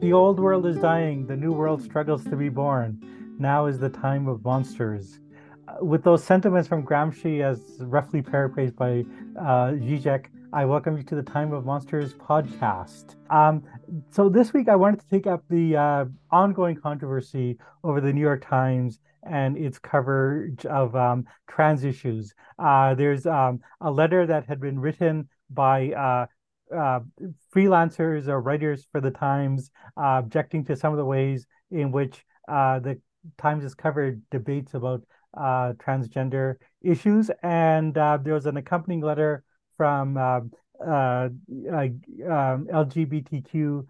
The old world is dying, the new world struggles to be born. Now is the time of monsters. Uh, with those sentiments from Gramsci, as roughly paraphrased by uh, Zizek, I welcome you to the Time of Monsters podcast. Um, so this week I wanted to take up the uh, ongoing controversy over the New York Times and its coverage of um, trans issues. Uh, there's um, a letter that had been written by uh, uh, freelancers or writers for the Times uh, objecting to some of the ways in which uh, the Times has covered debates about uh, transgender issues. And uh, there was an accompanying letter from um, um, LGBTQ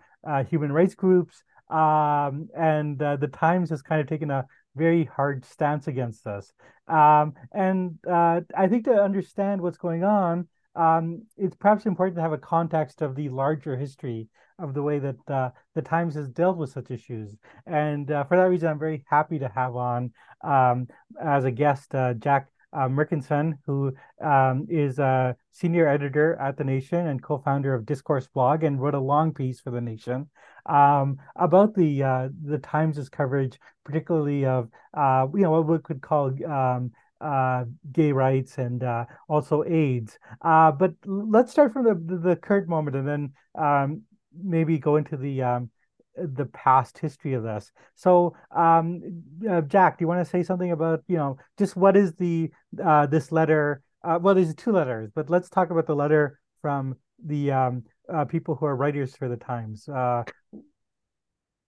human rights groups. Um, and the Times has kind of taken a very hard stance against us. Um, and I think to understand what's going on, um, it's perhaps important to have a context of the larger history of the way that uh, the Times has dealt with such issues. And uh, for that reason, I'm very happy to have on um, as a guest uh, Jack uh, Mirkinson, who um, is a senior editor at The Nation and co-founder of Discourse Blog, and wrote a long piece for The Nation um, about the uh, the Times' coverage, particularly of uh, you know what we could call um, uh, gay rights and uh, also AIDS. Uh, but let's start from the, the, current moment and then um, maybe go into the um, the past history of this. So, um, uh, Jack, do you want to say something about you know just what is the uh, this letter? Uh, well, there's two letters, but let's talk about the letter from the um, people who are writers for the Times.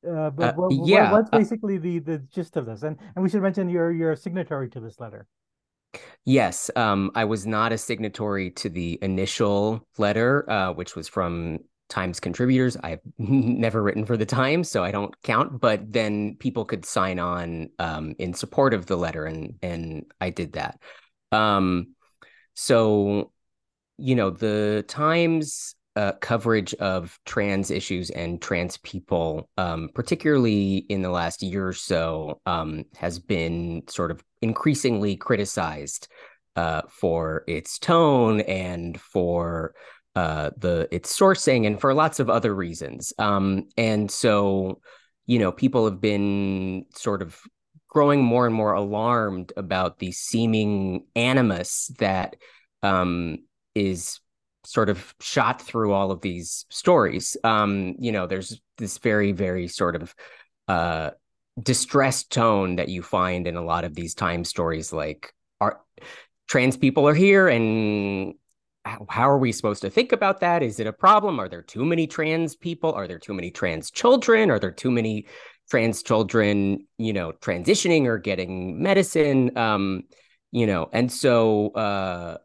Uh, but uh, what, yeah, what's basically uh, the the gist of this? And and we should mention you're you're a signatory to this letter. Yes, um, I was not a signatory to the initial letter, uh, which was from Times contributors. I've never written for the Times, so I don't count. But then people could sign on um, in support of the letter, and and I did that. Um, so, you know, the Times uh, coverage of trans issues and trans people, um, particularly in the last year or so, um, has been sort of increasingly criticized uh, for its tone and for uh, the its sourcing and for lots of other reasons. Um, and so, you know, people have been sort of growing more and more alarmed about the seeming animus that um, is sort of shot through all of these stories. Um, you know, there's this very, very sort of uh, distressed tone that you find in a lot of these time stories, like are trans people are here and how, are we supposed to think about that? Is it a problem? Are there too many trans people? Are there too many trans children? Are there too many trans children, you know, transitioning or getting medicine? Um, you know, and so uh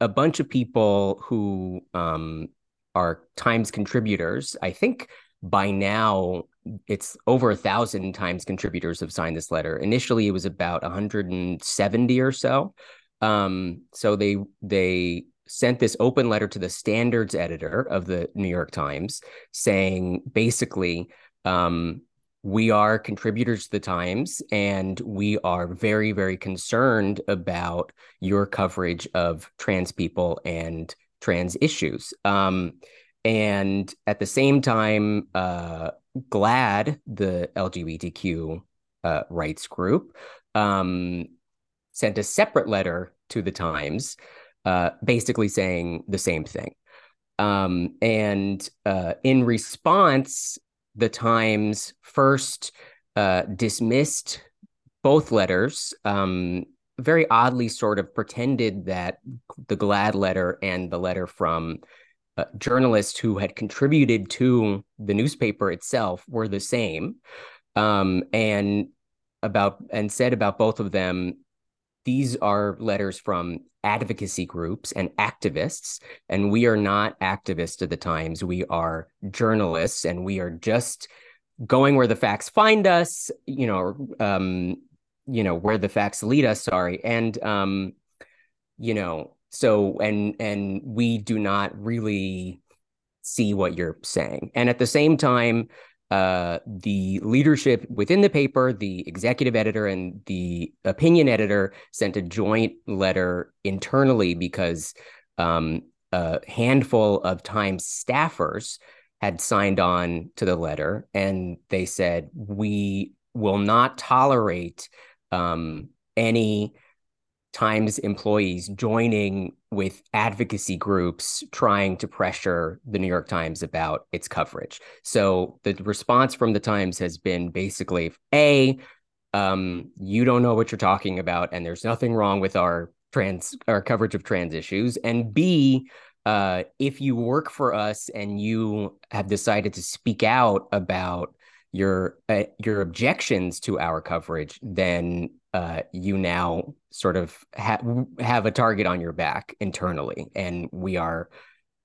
a bunch of people who um, are Times contributors. I think by now it's over a thousand Times contributors have signed this letter. Initially, it was about 170 or so. Um, so they they sent this open letter to the standards editor of the New York Times saying basically um, we are contributors to the Times, and we are very, very concerned about your coverage of trans people and trans issues. Um, and at the same time, uh, GLAAD, the LGBTQ uh, rights group, um, sent a separate letter to the Times, uh, basically saying the same thing. Um, and uh, in response, the Times first uh, dismissed both letters, um, very oddly sort of pretended that the GLAAD letter and the letter from uh, journalists who had contributed to the newspaper itself were the same. Um, and about and said about both of them these are letters from advocacy groups and activists and we are not activists of the times. We are journalists and we are just going where the facts find us you know um you know where the facts lead us sorry. And um you know so and and we do not really see what you're saying. And at the same time uh, the leadership within the paper, the executive editor and the opinion editor sent a joint letter internally because um, a handful of Times staffers had signed on to the letter and they said, we will not tolerate um, any Times employees joining with advocacy groups trying to pressure the New York Times about its coverage. So the response from the Times has been basically A, um, you don't know what you're talking about, and there's nothing wrong with our trans our coverage of trans issues. And B, uh, if you work for us and you have decided to speak out about your uh, your objections to our coverage, then uh, you now sort of ha- have a target on your back internally, and we are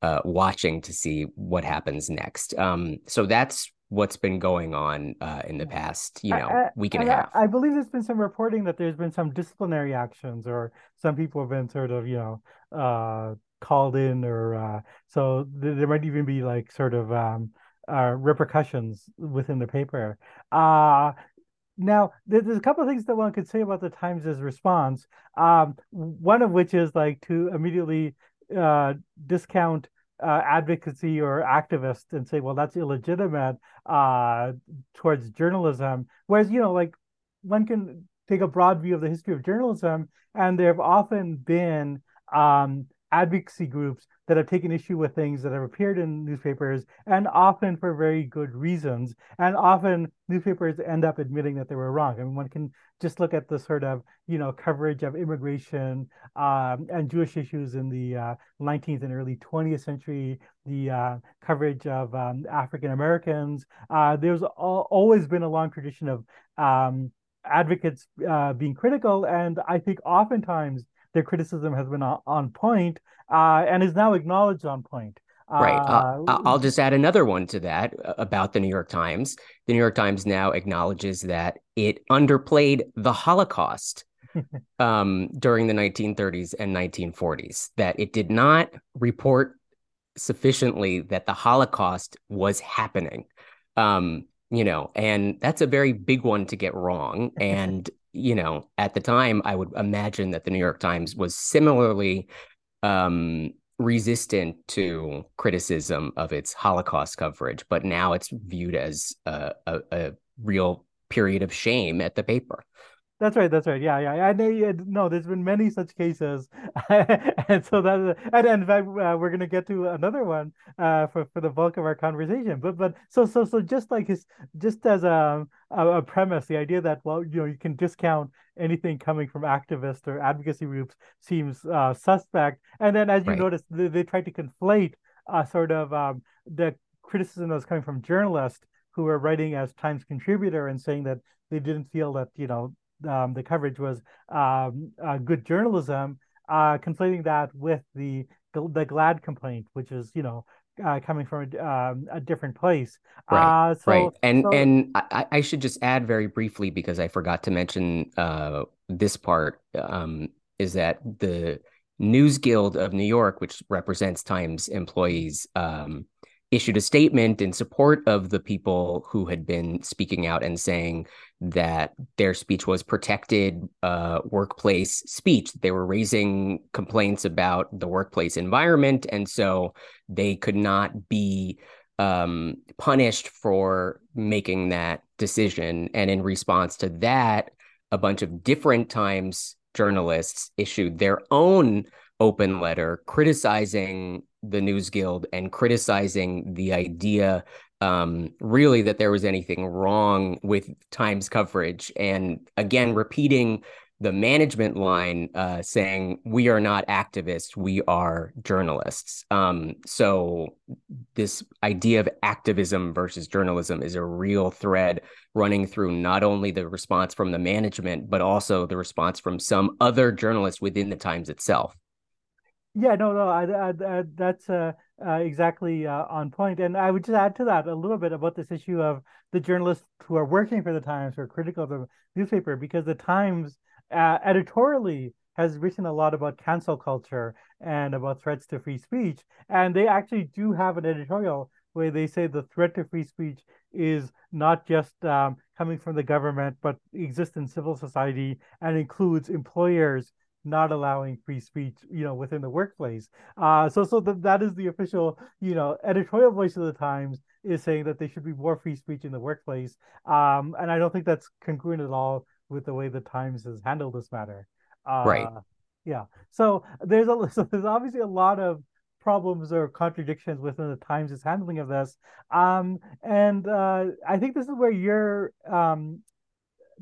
uh, watching to see what happens next. Um, so that's what's been going on uh, in the past, you know, I, week and a half. I, believe there's been some reporting that there's been some disciplinary actions, or some people have been sort of, you know, uh, called in, or uh, so th- there might even be like sort of um, uh, repercussions within the paper. Now, there's a couple of things that one could say about the Times' response. Um, one of which is like to immediately uh, discount uh, advocacy or activists and say, well, that's illegitimate uh, towards journalism. Whereas, you know, like one can take a broad view of the history of journalism, and there have often been um, advocacy groups that have taken issue with things that have appeared in newspapers and often for very good reasons. And often newspapers end up admitting that they were wrong. I mean, one can just look at the sort of, you know, coverage of immigration um, and Jewish issues in the uh, 19th and early 20th century, the uh, coverage of um, African Americans. Uh, there's al- always been a long tradition of um, advocates uh, being critical. And I think oftentimes their criticism has been on, on point, uh, and is now acknowledged on point. Right. Uh, I'll just add another one to that uh, about the New York Times. The New York Times now acknowledges that it underplayed the Holocaust um, during the 1930s and 1940s, that it did not report sufficiently that the Holocaust was happening. Um, you know, and that's a very big one to get wrong. And you know, at the time, I would imagine that the New York Times was similarly um, resistant to criticism of its Holocaust coverage, but now it's viewed as a, a, a real period of shame at the paper. That's right. That's right. Yeah, yeah. And no, there's been many such cases, and so that and, and in fact uh, we're gonna get to another one uh, for for the bulk of our conversation. But but so so so just like his just as a a, premise, the idea that well you know you can discount anything coming from activists or advocacy groups seems uh, suspect. And then as you right. notice, they, they try to conflate uh, sort of um, the criticism that was coming from journalists who were writing as Times contributor and saying that they didn't feel that you know um, the coverage was um, uh, good journalism, uh, conflating that with the the GLAAD complaint, which is you know uh, coming from a, um, a, different place. Right. Uh, so, right. And so... and I, I, should just add very briefly because I forgot to mention uh, this part um, is that the News Guild of New York, which represents Times employees, um, issued a statement in support of the people who had been speaking out and saying that their speech was protected uh, workplace speech. They were raising complaints about the workplace environment, and so they could not be um, punished for making that decision. And in response to that, a bunch of different Times journalists issued their own open letter criticizing the News Guild and criticizing the idea um, really that there was anything wrong with Times coverage. And again, repeating the management line uh, saying, we are not activists, we are journalists. Um, so, this idea of activism versus journalism is a real thread running through not only the response from the management, but also the response from some other journalists within the Times itself. Yeah, no, no, I, I, I, that's uh, uh, exactly uh, on point. And I would just add to that a little bit about this issue of the journalists who are working for the Times, who are critical of the newspaper, because the Times uh, editorially has written a lot about cancel culture and about threats to free speech. And they actually do have an editorial where they say the threat to free speech is not just um, coming from the government, but exists in civil society and includes employers not allowing free speech, you know, within the workplace. Uh, so so that that is the official, you know, editorial voice of the Times. is saying that there should be more free speech in the workplace. Um, and I don't think that's congruent at all with the way the Times has handled this matter. Uh, right. Yeah. So there's a so there's obviously a lot of problems or contradictions within the Times' handling of this. Um, and uh, I think this is where your um,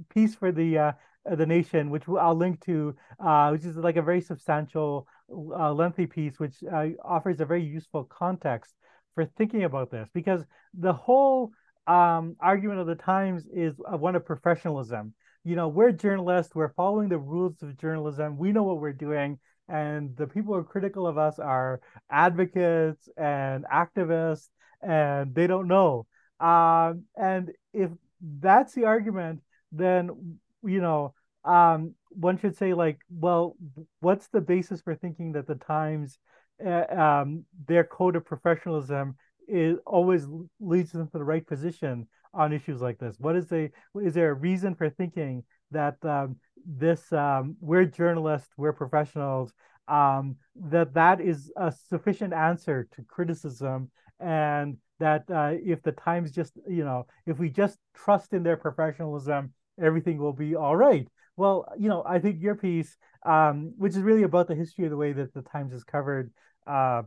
piece for the uh, the nation, which I'll link to, uh, which is like a very substantial, uh, lengthy piece, which uh, offers a very useful context for thinking about this, because the whole um, argument of the Times is one of professionalism. You know, we're journalists, we're following the rules of journalism, we know what we're doing, and the people who are critical of us are advocates and activists, and they don't know. Um, and if that's the argument, then you know, um, one should say like, well, what's the basis for thinking that the Times, uh, um, their code of professionalism is always leads them to the right position on issues like this? What is a is there a reason for thinking that um, this um, we're journalists, we're professionals, um, that that is a sufficient answer to criticism, and that uh, if the Times just you know if we just trust in their professionalism, everything will be all right. Well, you know, I think your piece, um, which is really about the history of the way that the Times has covered uh,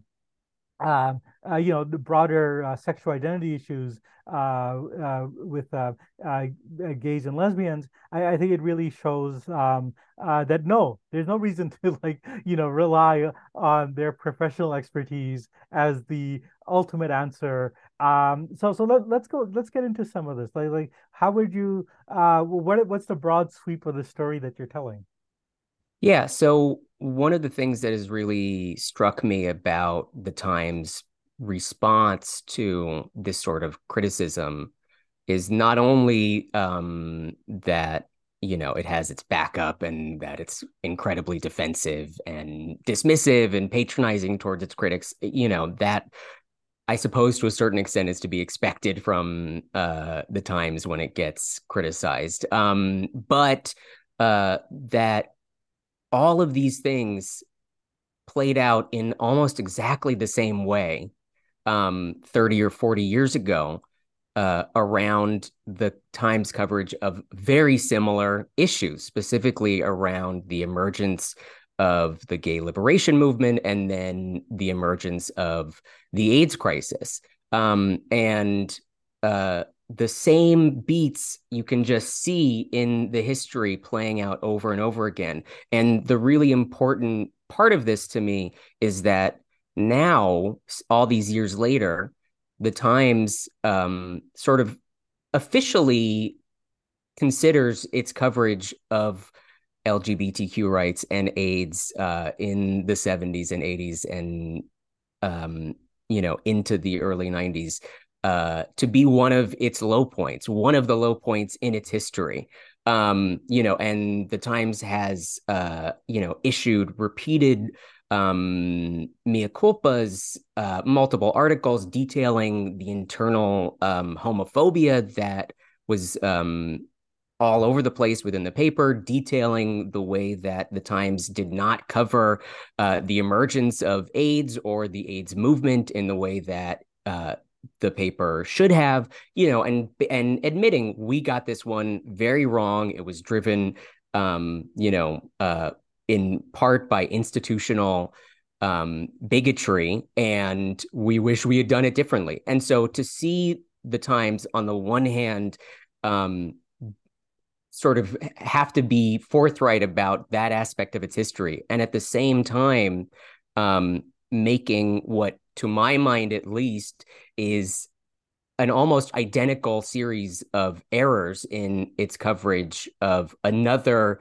um, uh, you know, the broader uh, sexual identity issues uh, uh with uh, gays and lesbians, I, I, think it really shows um, that no, there's no reason to like you know rely on their professional expertise as the ultimate answer. Um, so so let, let's go. Let's get into some of this. Like like how would you? Uh what what's the broad sweep of the story that you're telling? Yeah. So one of the things that has really struck me about the Times response to this sort of criticism is not only um, that you know it has its backup and that it's incredibly defensive and dismissive and patronizing towards its critics you know that i suppose to a certain extent is to be expected from uh, the times when it gets criticized. Um, but uh, that all of these things played out in almost exactly the same way um, 30 or 40 years ago uh, around the Times coverage of very similar issues, specifically around the emergence of the gay liberation movement and then the emergence of the AIDS crisis. Um, and uh, the same beats you can just see in the history playing out over and over again. And the really important part of this to me is that now, all these years later, the Times um, sort of officially considers its coverage of LGBTQ rights and AIDS uh, in the 70s and 80s and um, you know into the early 90s uh, to be one of its low points, one of the low points in its history. Um, you know, and the Times has, uh, you know, issued repeated um, mea culpas, uh, multiple articles detailing the internal um, homophobia that was um, all over the place within the paper, detailing the way that the Times did not cover uh, the emergence of AIDS or the AIDS movement in the way that uh, the paper should have, you know, and and admitting we got this one very wrong. It was driven, um, you know, uh, in part by institutional um, bigotry, and we wish we had done it differently. And so to see the Times on the one hand, um, sort of have to be forthright about that aspect of its history, and at the same time, um, making what to my mind at least, is an almost identical series of errors in its coverage of another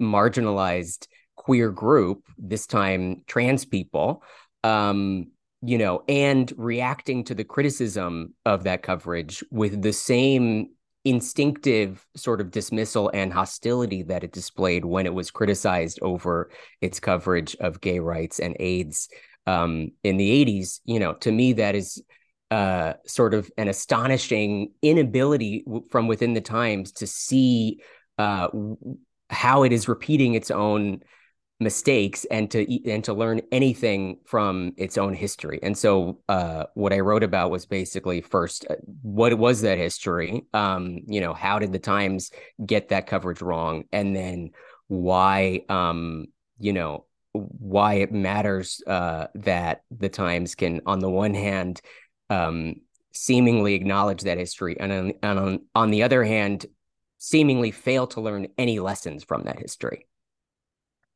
marginalized queer group, this time trans people, um, you know, and reacting to the criticism of that coverage with the same instinctive sort of dismissal and hostility that it displayed when it was criticized over its coverage of gay rights and AIDS um, in the 80s, you know, to me, that is uh, sort of an astonishing inability w- from within the Times to see uh, how it is repeating its own mistakes and to and to learn anything from its own history. And so uh, what I wrote about was basically first uh, what was that history? Um, you know, how did the Times get that coverage wrong? And then why um, you know, why it matters uh, that the Times can on the one hand um, seemingly acknowledge that history and on, and on, on the other hand seemingly fail to learn any lessons from that history.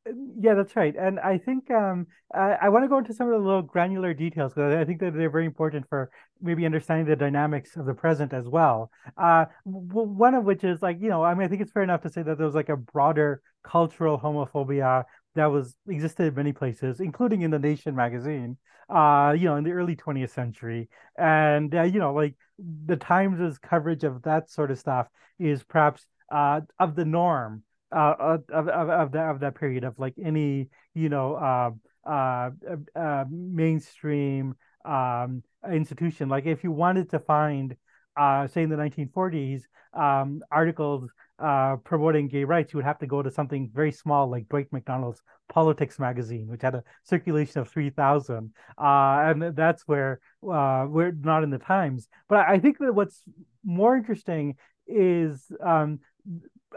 Yeah, that's right. And I think um, I, I want to go into some of the little granular details because I think that they're very important for maybe understanding the dynamics of the present as well. Uh, w- one of which is like, you know, I mean, I think it's fair enough to say that there was like a broader cultural homophobia that was existed in many places, including in the Nation magazine, uh, you know, in the early 20th century. And, uh, you know, like the Times's coverage of that sort of stuff is perhaps uh, of the norm uh, of, of, of that of that period of like any you know uh, uh, uh, mainstream um, institution. Like if you wanted to find, uh, say in the 1940s, um, articles uh, promoting gay rights, you would have to go to something very small like Dwight Macdonald's Politics magazine, which had a circulation of 3,000. Uh, and that's where uh, we're not in the Times. But I think that what's more interesting is um,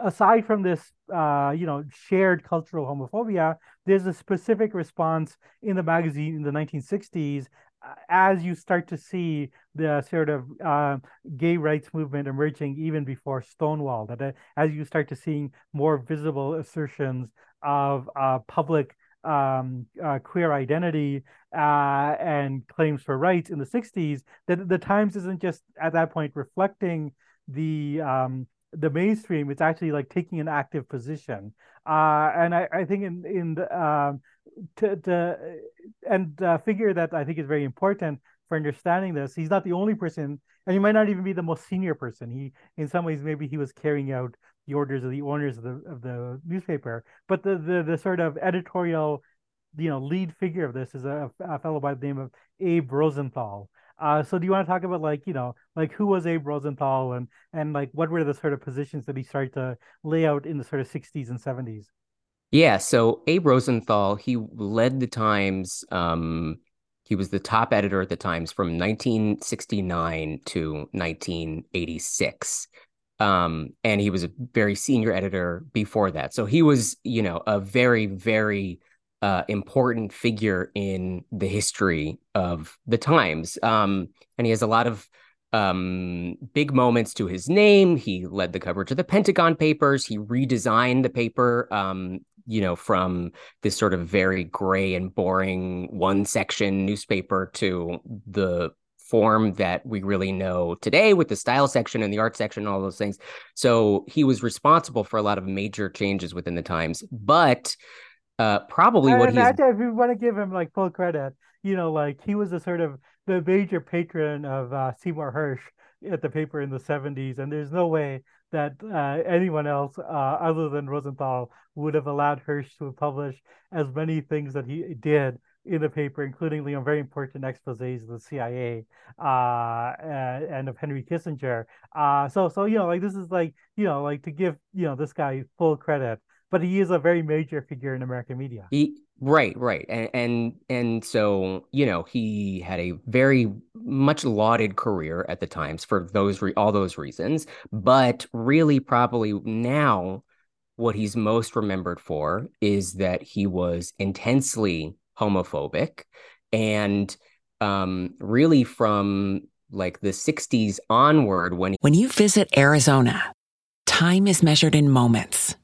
aside from this, uh, you know, shared cultural homophobia, there's a specific response in the magazine in the 1960s uh, as you start to see the sort of uh, gay rights movement emerging even before Stonewall, that uh, as you start to seeing more visible assertions of uh, public um, uh, queer identity and claims for rights in the 60s, that the Times isn't just at that point reflecting the um, the mainstream, it's actually like taking an active position. Uh, and I, I think in in the, um, to, to and a figure that I think is very important for understanding this. He's not the only person, and he might not even be the most senior person. He, in some ways, maybe he was carrying out the orders of the owners of the of the newspaper. But the the, the sort of editorial, you know, lead figure of this is a, a fellow by the name of Abe Rosenthal. Uh, so do you want to talk about like you know like who was Abe Rosenthal and and like what were the sort of positions that he started to lay out in the sort of 60s and 70s? Yeah, so Abe Rosenthal he led the Times. Um, he was the top editor at the Times from 1969 to 1986. Um, and he was a very senior editor before that. So he was, you know, a very, very uh, important figure in the history of the Times. Um, and he has a lot of um, big moments to his name. He led the coverage of the Pentagon Papers. He redesigned the paper, um, you know, from this sort of very gray and boring one section newspaper to the form that we really know today with the style section and the art section and all those things. So he was responsible for a lot of major changes within the Times. But uh, probably what he's. If you want to give him like full credit, you know, like he was a sort of the major patron of uh, Seymour Hersh at the paper in the 70s, and there's no way that uh, anyone else uh, other than Rosenthal would have allowed Hirsch to publish as many things that he did in the paper, including you know very important exposés of the CIA uh, and of Henry Kissinger. Uh, so so you know like this is like you know like to give you know this guy full credit but he is a very major figure in American media. He, right, right, and and and so you know he had a very much lauded career at the Times for those re- all those reasons, but really probably now what he's most remembered for is that he was intensely homophobic and um, really from like the 60s onward when when you visit Arizona time is measured in moments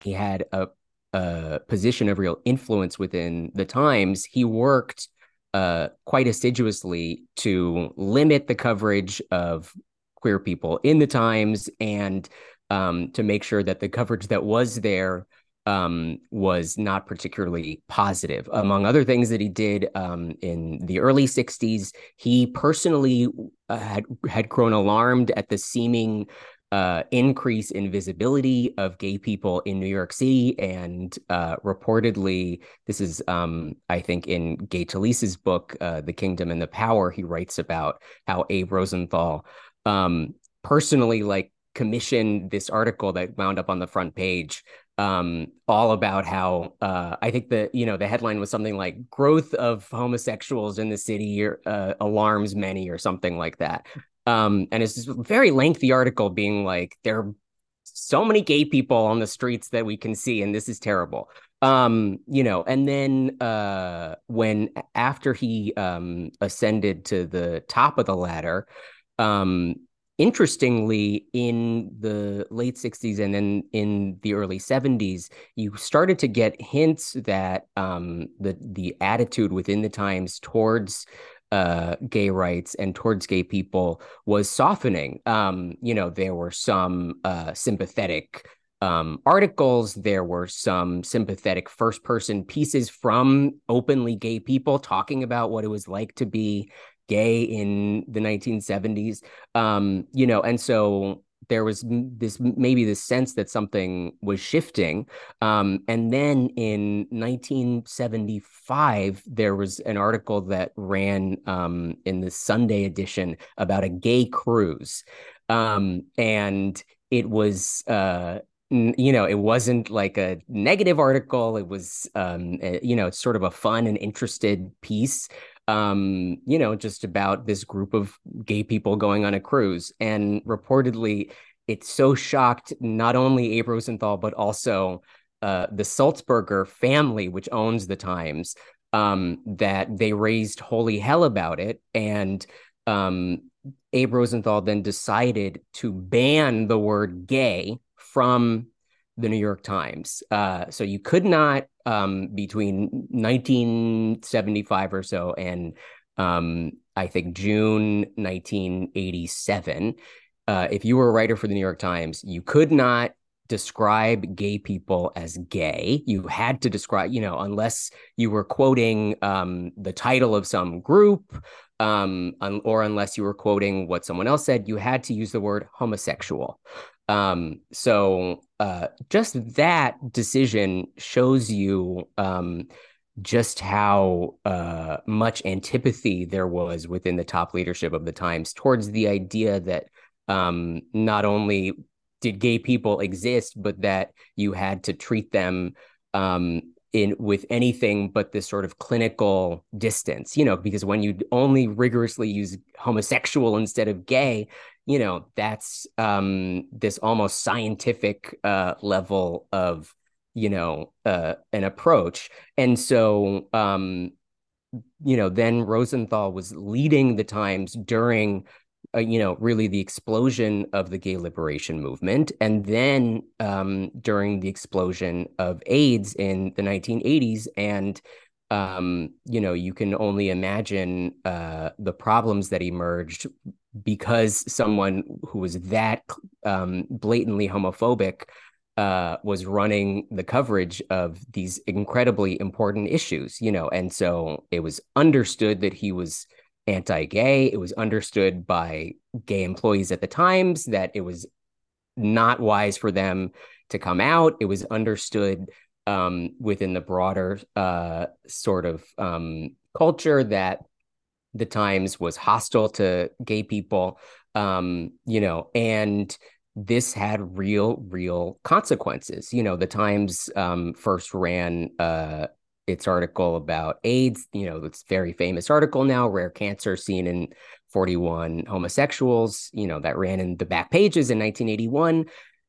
he had a, a position of real influence within the Times, he worked uh, quite assiduously to limit the coverage of queer people in the Times and um, to make sure that the coverage that was there um, was not particularly positive. Among other things that he did um, in the early 60s, he personally uh, had, had grown alarmed at the seeming uh, increase in visibility of gay people in New York City. And uh, reportedly, this is, um, I think, in Gay Talese's book, uh, The Kingdom and the Power, he writes about how Abe Rosenthal um, personally, like, commissioned this article that wound up on the front page um, all about how uh, I think the you know the headline was something like growth of homosexuals in the city uh, alarms many or something like that. Um, and it's this very lengthy article being like, there are so many gay people on the streets that we can see, and this is terrible. Um, you know, and then uh, when after he um, ascended to the top of the ladder, um, interestingly, in the late 60s and then in the early 70s, you started to get hints that um, the the attitude within the Times towards uh, gay rights and towards gay people was softening. Um, you know, there were some uh, sympathetic um, articles, there were some sympathetic first person pieces from openly gay people talking about what it was like to be gay in the 1970s. Um, you know, and so there was this maybe this sense that something was shifting um, and then in 1975 there was an article that ran um, in the sunday edition about a gay cruise um, and it was uh, you know it wasn't like a negative article it was um, a, you know it's sort of a fun and interested piece um, you know, just about this group of gay people going on a cruise. And reportedly, it so shocked not only Abe Rosenthal, but also uh, the Sulzberger family, which owns the Times, um, that they raised holy hell about it. And um, Abe Rosenthal then decided to ban the word gay from the New York Times. Uh, so you could not, um, between 1975 or so and um, I think June 1987, uh, if you were a writer for the New York Times, you could not describe gay people as gay. You had to describe, you know, unless you were quoting um, the title of some group um, un- or unless you were quoting what someone else said, you had to use the word homosexual. Um, so uh, just that decision shows you um, just how uh, much antipathy there was within the top leadership of the Times towards the idea that um, not only did gay people exist, but that you had to treat them um, in with anything but this sort of clinical distance, you know, because when you only rigorously use homosexual instead of gay, you know, that's um, this almost scientific uh, level of, you know, uh, an approach. And so, um, you know, then Rosenthal was leading the Times during uh, you know, really the explosion of the gay liberation movement. And then um, during the explosion of AIDS in the 1980s. And, um, you know, you can only imagine uh, the problems that emerged because someone who was that um, blatantly homophobic uh, was running the coverage of these incredibly important issues, you know, and so it was understood that he was anti-gay. It was understood by gay employees at the times that it was not wise for them to come out. It was understood um, within the broader uh, sort of um, culture that the Times was hostile to gay people, um, you know, and this had real, real consequences. You know, the Times um, first ran uh, its article about AIDS, you know, it's very famous article now, rare cancer seen in 41 homosexuals, you know, that ran in the back pages in 1981.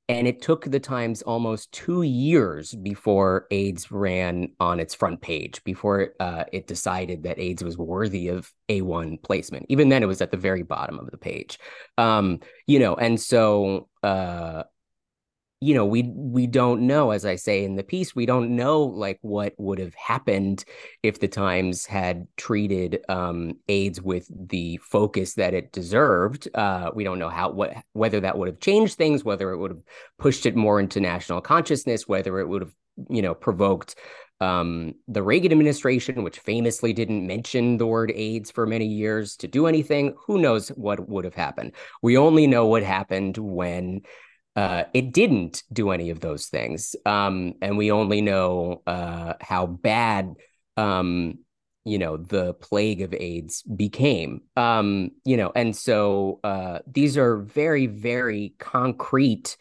And it took the Times almost two years before AIDS ran on its front page, before uh, it decided that AIDS was worthy of A1 placement. Even then, it was at the very bottom of the page. Um, you know, and so uh, you know we we don't know as i say in the piece we don't know like what would have happened if the times had treated um, aids with the focus that it deserved uh, we don't know how what whether that would have changed things whether it would have pushed it more into national consciousness whether it would have you know provoked um, the Reagan administration, which famously didn't mention the word AIDS for many years to do anything, who knows what would have happened? We only know what happened when uh, it didn't do any of those things. Um, and we only know uh, how bad, um, you know, the plague of AIDS became. Um, you know, and so uh, these are very, very concrete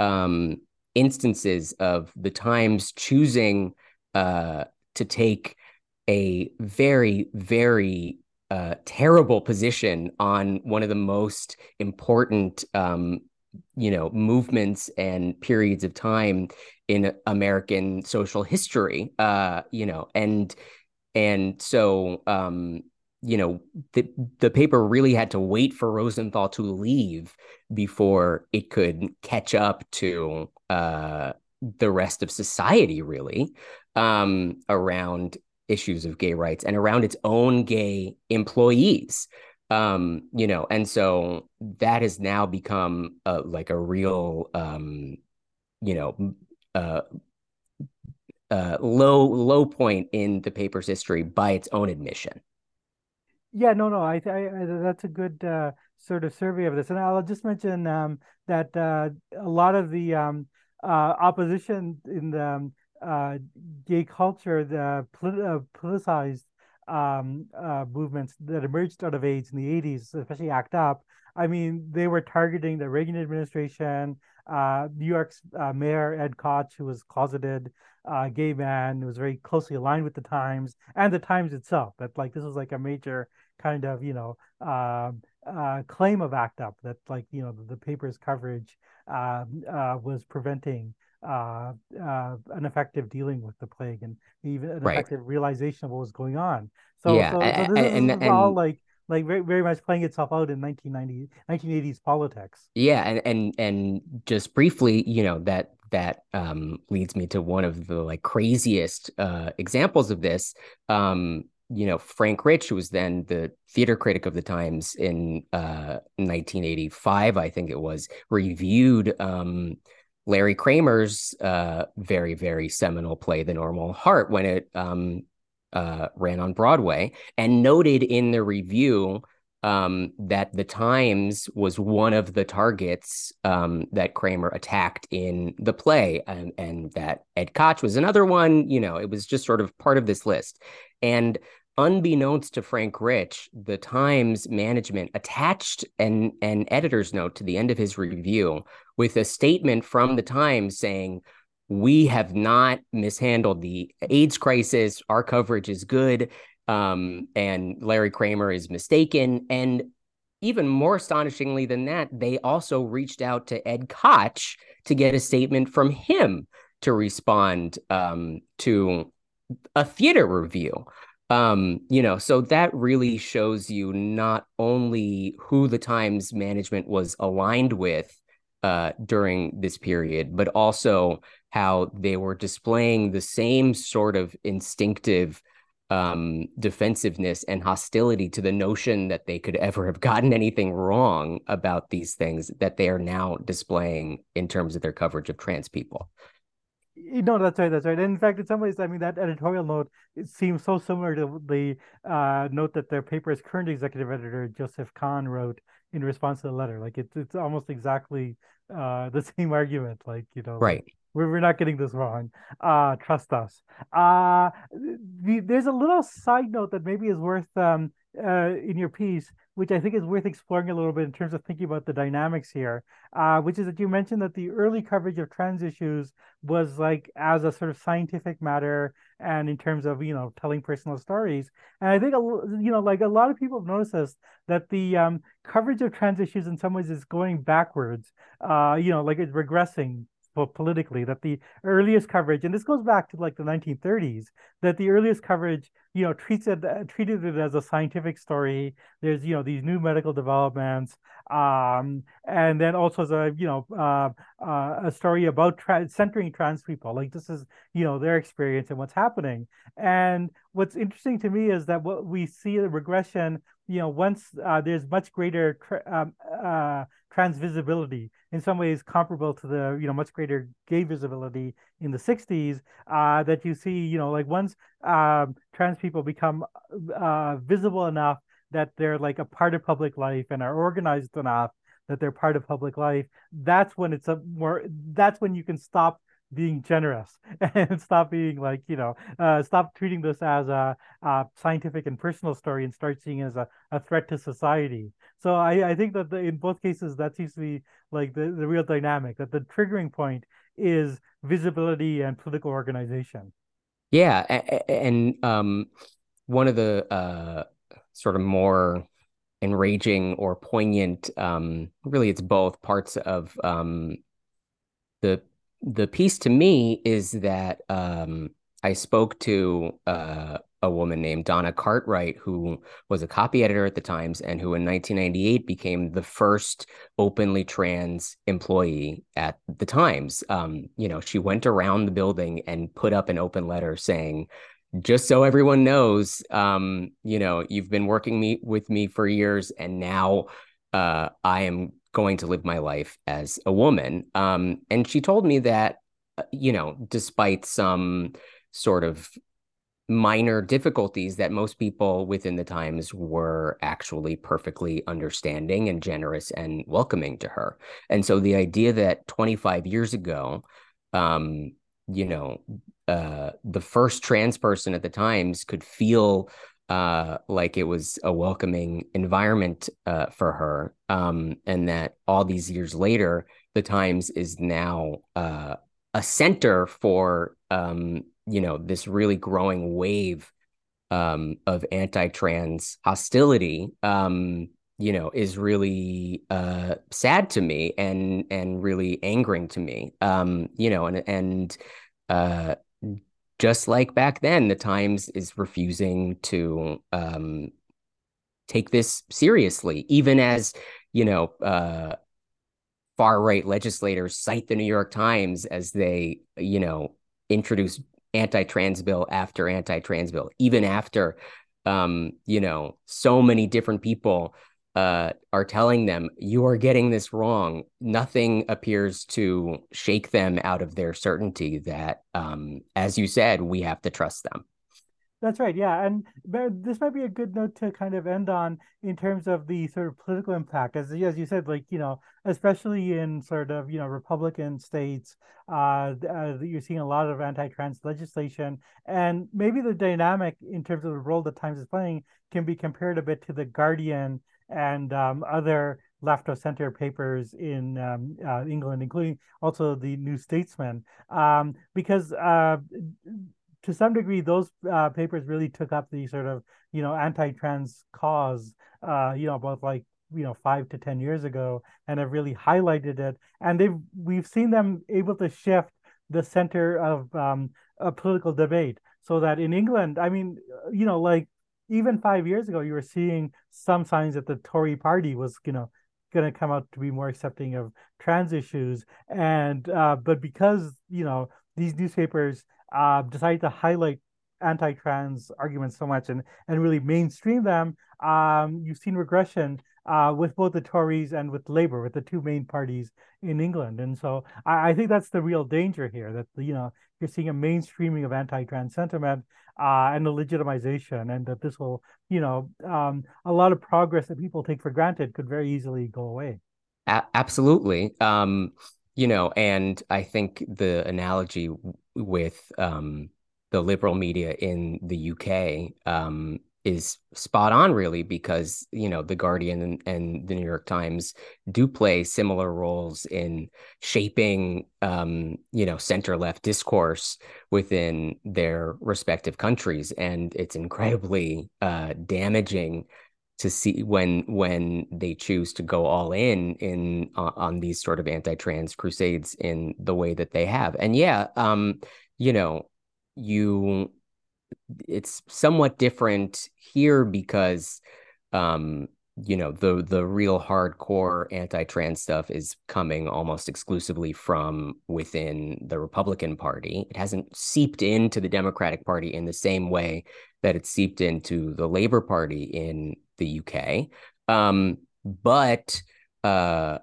um, instances of the Times choosing uh, to take a very, very uh, terrible position on one of the most important um, you know movements and periods of time in American social history. Uh, you know, and and so um, you know the the paper really had to wait for Rosenthal to leave before it could catch up to uh, the rest of society, really, um, around issues of gay rights and around its own gay employees um you know and so that has now become a, like a real um you know uh, uh low low point in the paper's history by its own admission. Yeah no no i, I, I that's a good uh sort of survey of this. And i'll just mention um that uh a lot of the um uh opposition in the um, uh gay culture the polit- uh, politicized um, uh, movements that emerged out of AIDS in the 80s, especially ACT UP, I mean, they were targeting the Reagan administration, uh, New York's uh, Mayor Ed Koch, who was closeted uh, gay man, who was very closely aligned with the Times and the Times itself. That like this was like a major kind of you know um, uh, claim of ACT UP that like you know the, the paper's coverage um, uh, was preventing uh, uh, an effective dealing with the plague and even an right. effective realization of what was going on. So, yeah, so, so this and, is, and, all like like very, very much playing itself out in 1990 1980s politics. Yeah, and and and just briefly, you know that that um, leads me to one of the like craziest uh, examples of this. Um, you know, Frank Rich, who was then the theater critic of the Times in uh, 1985, I think it was, reviewed um, Larry Kramer's uh, very, very seminal play, The Normal Heart, when it um, uh, ran on Broadway, and noted in the review um, that the Times was one of the targets um, that Kramer attacked in the play, and, and that Ed Koch was another one. You know, it was just sort of part of this list. And unbeknownst to Frank Rich, the Times management attached an, an editor's note to the end of his review with a statement from the Times saying, We have not mishandled the AIDS crisis. Our coverage is good. Um, and Larry Kramer is mistaken. And even more astonishingly than that, they also reached out to Ed Koch to get a statement from him to respond um, to a theater review um you know so that really shows you not only who the times management was aligned with uh during this period but also how they were displaying the same sort of instinctive um defensiveness and hostility to the notion that they could ever have gotten anything wrong about these things that they are now displaying in terms of their coverage of trans people no, that's right. That's right. And in fact, in some ways, I mean, that editorial note it seems so similar to the uh, note that their paper's current executive editor Joseph Kahn wrote in response to the letter. Like it's it's almost exactly uh, the same argument. Like you know, right. We're, we're not getting this wrong. Uh, trust us. Uh, the, there's a little side note that maybe is worth um, uh, in your piece, which I think is worth exploring a little bit in terms of thinking about the dynamics here, uh, which is that you mentioned that the early coverage of trans issues was like as a sort of scientific matter and in terms of you know telling personal stories. And I think you know like a lot of people have noticed this that the um, coverage of trans issues in some ways is going backwards. Uh, you know, like it's regressing politically that the earliest coverage and this goes back to like the 1930s that the earliest coverage you know treats it uh, treated it as a scientific story. There's you know these new medical developments um and then also as a you know uh, uh, a story about tra- centering trans people. Like this is you know their experience and what's happening. And what's interesting to me is that what we see a regression you know once uh, there's much greater tra- um, uh, trans visibility in some ways comparable to the you know much greater gay visibility in the 60s uh, that you see you know like once um, trans people become uh, visible enough that they're like a part of public life and are organized enough that they're part of public life that's when it's a more that's when you can stop being generous and stop being like you know uh, stop treating this as a, a, scientific and personal story and start seeing it as a, a threat to society. So I, I think that the, in both cases that seems to be like the, the real dynamic that the triggering point is visibility and political organization. Yeah and um, one of the uh, sort of more enraging or poignant um, really it's both parts of um, the the piece to me is that um, I spoke to uh, a woman named Donna Cartwright, who was a copy editor at the Times and who in 1998 became the first openly trans employee at the Times. Um, you know, she went around the building and put up an open letter saying, just so everyone knows, um, you know, you've been working me with me for years, and now uh, I am going to live my life as a woman. Um, and she told me that, uh, you know, despite some sort of minor difficulties that most people within the times were actually perfectly understanding and generous and welcoming to her and so the idea that 25 years ago um you know uh the first trans person at the times could feel uh, like it was a welcoming environment uh, for her, um, and that all these years later, the Times is now uh, a center for um, you know this really growing wave um, of anti-trans hostility. Um, you know, is really uh, sad to me and and really angering to me. Um, you know, and and uh, just like back then, the Times is refusing to um, take this seriously, even as you know, uh, far right legislators cite the New York Times as they, you know, introduce anti-trans bill after anti-trans bill, even after, um, you know, so many different people uh, are telling them you are getting this wrong, nothing appears to shake them out of their certainty that, um, as you said, we have to trust them. That's right. Yeah, and this might be a good note to kind of end on in terms of the sort of political impact, as as you said, like you know, especially in sort of you know Republican states, uh, uh, you're seeing a lot of anti-trans legislation, and maybe the dynamic in terms of the role that Times is playing can be compared a bit to the Guardian and um, other left of center papers in um, uh, England, including also the New Statesman, um, because uh, to some degree those uh, papers really took up the sort of you know anti-trans cause, uh, you know about like you know five to ten years ago, and have really highlighted it, and they've we've seen them able to shift the center of um, a political debate so that in England, I mean, you know, like even five years ago, you were seeing some signs that the Tory party was, you know, going to come out to be more accepting of trans issues. And, uh, but because, you know, these newspapers uh, decided to highlight anti-trans arguments so much and, and really mainstream them, um, you've seen regression uh, with both the Tories and with Labour, with the two main parties in England. And so I, I, think that's the real danger here that, you know, you're seeing a mainstreaming of anti-trans sentiment uh, and the legitimization, and that this will, you know, um, a lot of progress that people take for granted could very easily go away. A- absolutely. Um, you know, and I think the analogy with um, the liberal media in the UK, um, is spot on really because you know the guardian and, and, the new york times do play similar roles in shaping um, you know center left discourse within their respective countries and it's incredibly uh, damaging to see when when they choose to go all in in uh, on these sort of anti-trans crusades in the way that they have. And yeah um you know you it's somewhat different here because um you know the the real hardcore anti-trans stuff is coming almost exclusively from within the Republican Party. It hasn't seeped into the Democratic Party in the same way that it seeped into the Labour Party in the UK. Um, but uh,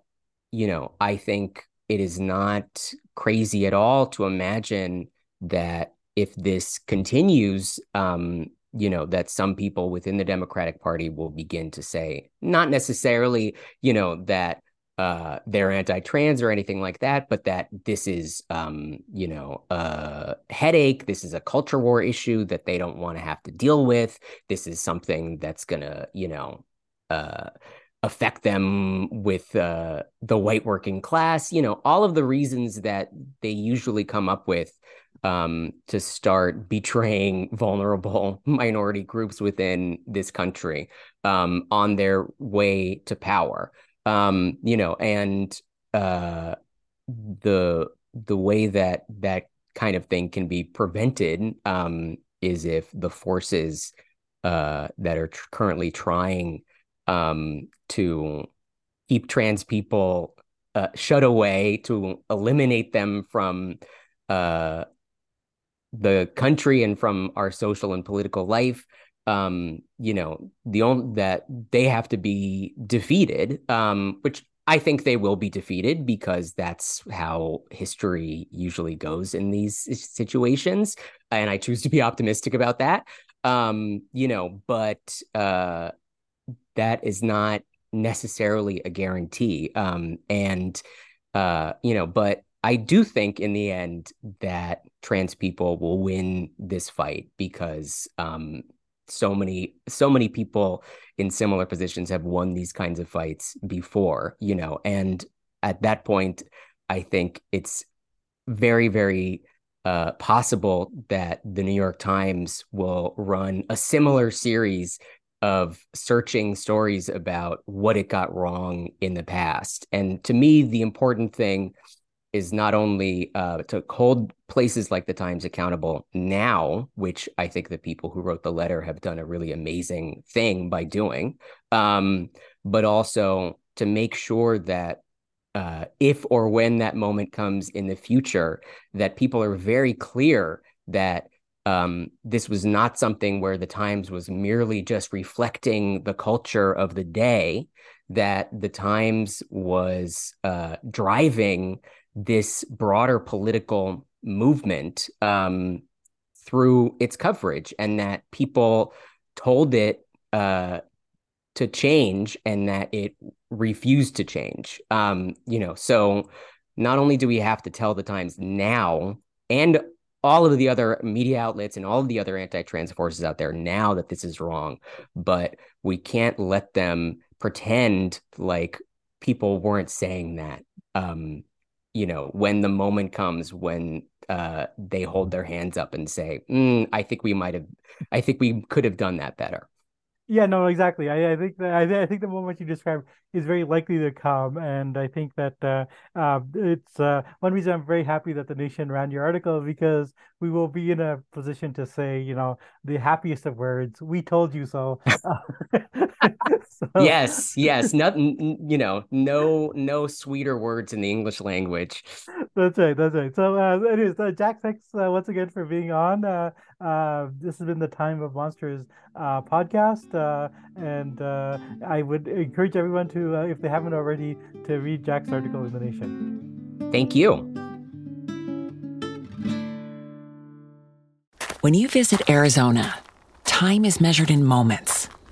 you know, I think it is not crazy at all to imagine that if this continues, um, you know, that some people within the Democratic Party will begin to say, not necessarily, you know, that uh, they're anti-trans or anything like that, but that this is, um, you know, a headache. This is a culture war issue that they don't want to have to deal with. This is something that's gonna, you know, uh, affect them with uh, the white working class. You know, all of the reasons that they usually come up with um, to start betraying vulnerable minority groups within this country um, on their way to power. Um, you know, and uh, the the way that that kind of thing can be prevented um, is if the forces uh, that are tr- currently trying um, to keep trans people uh, shut away, to eliminate them from uh, the country and from our social and political life um you know the only that they have to be defeated um which i think they will be defeated because that's how history usually goes in these situations and i choose to be optimistic about that. Um you know but uh that is not necessarily a guarantee um and uh you know but I do think in the end that trans people will win this fight because um, so many so many people in similar positions have won these kinds of fights before, you know, and at that point, I think it's very very uh, possible that the New York Times will run a similar series of searching stories about what it got wrong in the past. And to me, the important thing is not only uh, to hold places like the Times accountable now, which I think the people who wrote the letter have done a really amazing thing by doing, um, but also to make sure that uh, if or when that moment comes in the future, that people are very clear that um, this was not something where the Times was merely just reflecting the culture of the day, that the Times was uh, driving this broader political movement um, through its coverage, and that people told it uh, to change, and that it refused to change. Um, you know, so not only do we have to tell the Times now, and all of the other media outlets and all of the other anti-trans forces out there now that this is wrong, but we can't let them pretend like people weren't saying that. Um, you know, when the moment comes when uh, they hold their hands up and say, mm, "I think we might have, I think we could have done that better." Yeah, no, exactly. I, I think that I, I, think the moment you described is very likely to come, and I think that uh, uh, it's uh, one reason I'm very happy that the Nation ran your article because we will be in a position to say, you know, the happiest of words. We told you so. so... Yes, yes. Nothing. You know, no, no sweeter words in the English language. That's right. That's right. So, uh, anyways, uh, Jack, thanks uh, once again for being on. Uh, uh, this has been the Time of Monsters uh, podcast, uh, and uh, I would encourage everyone to, uh, if they haven't already, to read Jack's article in the Nation. Thank you. When you visit Arizona, time is measured in moments,